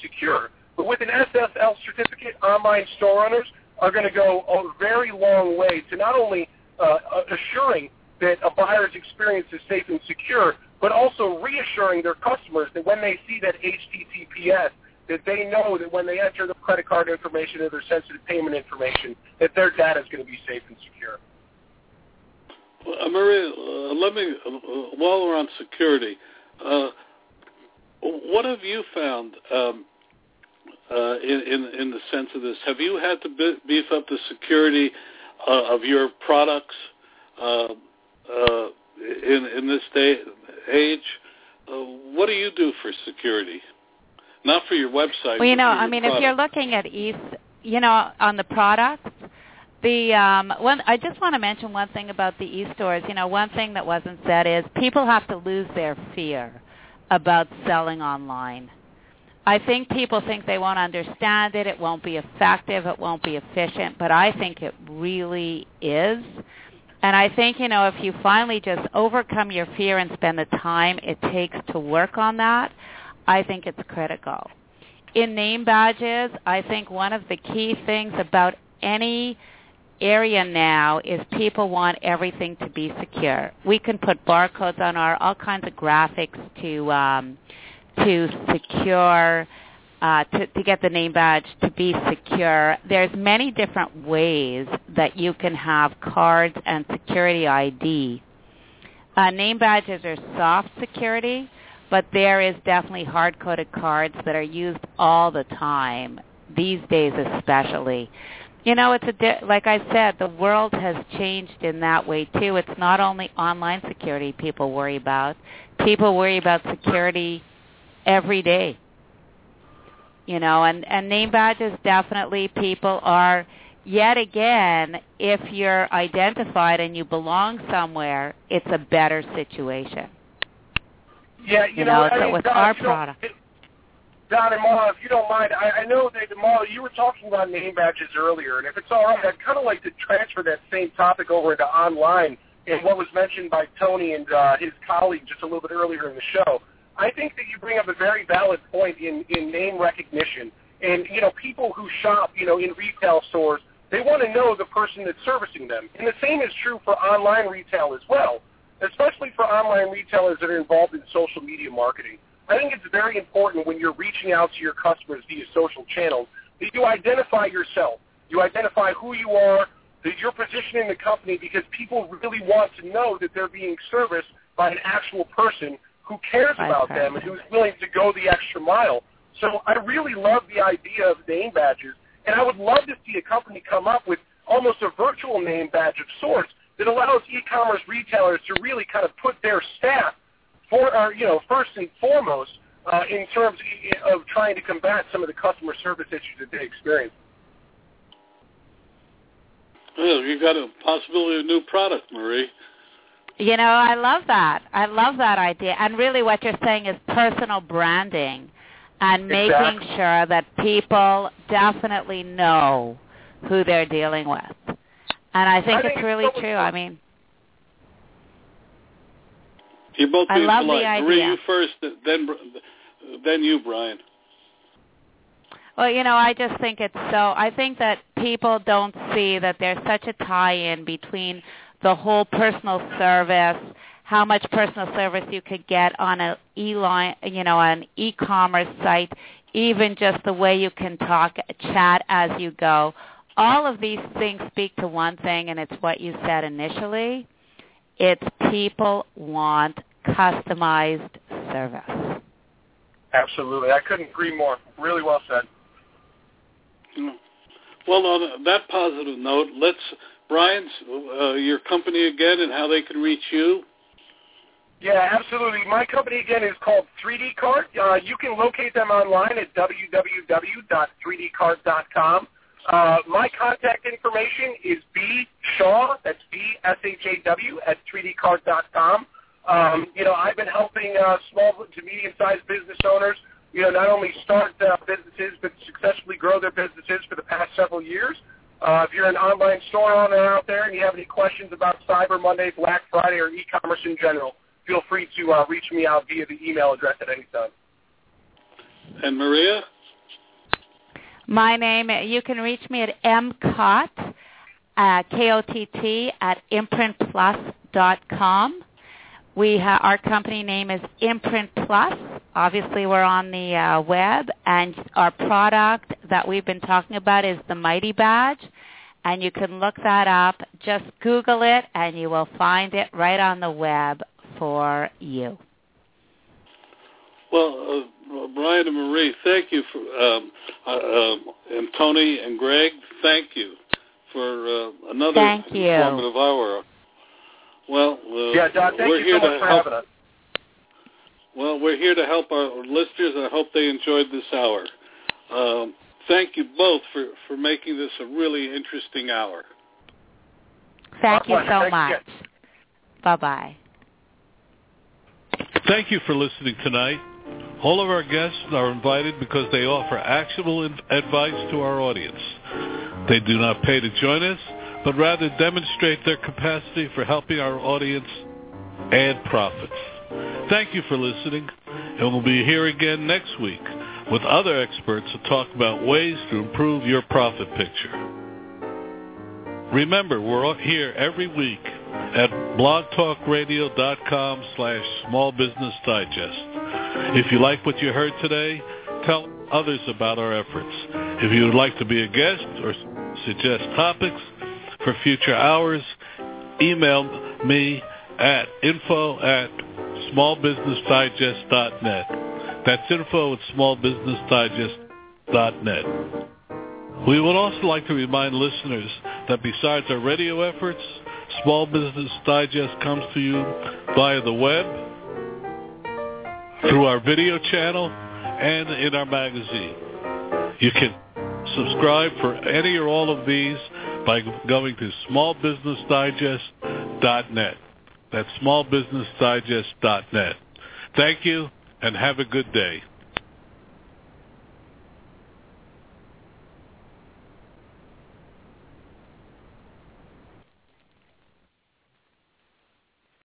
secure. But with an SSL certificate, online store owners are going to go a very long way to not only uh, assuring that a buyer's experience is safe and secure, but also reassuring their customers that when they see that HTTPS, that they know that when they enter the credit card information or their sensitive payment information, that their data is going to be safe and secure. Uh, Maria, uh, let me, uh, while we're on security, uh, what have you found um, uh, in, in, in the sense of this? Have you had to beef up the security uh, of your products in, in this day age? What do you do for security? Not for your website. Well, you know, I mean, product. if you're looking at East, you know, on the products, the um, one I just want to mention one thing about the e-stores. You know, one thing that wasn't said is people have to lose their fear about selling online. I think people think they won't understand it, it won't be effective, it won't be efficient, but I think it really is. And I think, you know, if you finally just overcome your fear and spend the time it takes to work on that, I think it's critical. In name badges, I think one of the key things about any area now is people want everything to be secure. We can put barcodes on our all kinds of graphics to um, to secure uh, to, to get the name badge to be secure. There's many different ways that you can have cards and security ID. Uh, name badges are soft security but there is definitely hard-coded cards that are used all the time these days especially. You know it's a di- like i said the world has changed in that way too. It's not only online security people worry about. People worry about security every day. You know and and name badges definitely people are yet again if you're identified and you belong somewhere it's a better situation yeah, you, you know, know, I mean, with Don, our product. Don and Marla, if you don't mind, I, I know that Marla, you were talking about name badges earlier, and if it's all right, I'd kind of like to transfer that same topic over to online and what was mentioned by Tony and uh, his colleague just a little bit earlier in the show. I think that you bring up a very valid point in, in name recognition. And, you know, people who shop, you know, in retail stores, they want to know the person that's servicing them. And the same is true for online retail as well especially for online retailers that are involved in social media marketing. I think it's very important when you're reaching out to your customers via social channels that you identify yourself. You identify who you are, that your position in the company, because people really want to know that they're being serviced by an actual person who cares about them and who's willing to go the extra mile. So I really love the idea of name badges, and I would love to see a company come up with almost a virtual name badge of sorts that allows e-commerce retailers to really kind of put their staff for, or, you know, first and foremost uh, in terms of trying to combat some of the customer service issues that they experience. Well, you got a possibility of a new product, Marie. You know, I love that. I love that idea. And really what you're saying is personal branding and making Exactly. sure that people definitely know who they're dealing with. And I think I think it's it's really so true. I mean, You're both I being love the polite. Marie, you first, then then you, Bryan. Well, you know, I just think it's so. I think that people don't see that there's such a tie-in between the whole personal service, how much personal service you could get on a e-line, you know, an e-commerce site, even just the way you can talk, chat as you go. All of these things speak to one thing, and it's what you said initially. It's people want customized service. Absolutely. I couldn't agree more. Really well said. Mm. Well, on that positive note, let's Bryan's uh, your company again and how they can reach you. Yeah, absolutely. My company again is called 3D Cart. Uh, you can locate them online at www.3dcart.com. Uh, my contact information is B Shaw, that's B S H A W at 3dcart.com. Um, you know, I've been helping uh, small to medium-sized business owners, you know, not only start uh, businesses but successfully grow their businesses for the past several years. Uh, if you're an online store owner out there and you have any questions about Cyber Monday, Black Friday, or e-commerce in general, feel free to uh, reach me out via the email address at any time. And Maria, My name, you can reach me at mcott, uh, K-O-T-T, at imprintplus.com. We ha- our company name is Imprint Plus. Obviously, we're on the uh, web, and our product that we've been talking about is the Mighty Badge, and you can look that up. Just Google it, and you will find it right on the web for you. well, Bryan and Marie, thank you for um, uh, um, and Tony and Greg, thank you for uh, another Thank you. informative hour. Well, uh, Yeah, Don, thank we're you here so to much for help. having us. Well, we're here to help our listeners, and I hope they enjoyed this hour. Um, thank you both for, for making this a really interesting hour. Thank you so much. Bye-bye. Thank you for listening tonight. All of our guests are invited because they offer actionable advice to our audience. They do not pay to join us, but rather demonstrate their capacity for helping our audience add profits. Thank you for listening, and we'll be here again next week with other experts to talk about ways to improve your profit picture. Remember, we're here every week at blogtalkradio.com slash small business digest. If you like what you heard today, tell others about our efforts. If you would like to be a guest or suggest topics for future hours, email me at info at smallbusinessdigest.net. That's info at smallbusinessdigest.net. We would also like to remind listeners that besides our radio efforts, Small Business Digest comes to you via the web, through our video channel, and in our magazine. You can subscribe for any or all of these by going to smallbusinessdigest.net. That's smallbusinessdigest.net. Thank you and have a good day.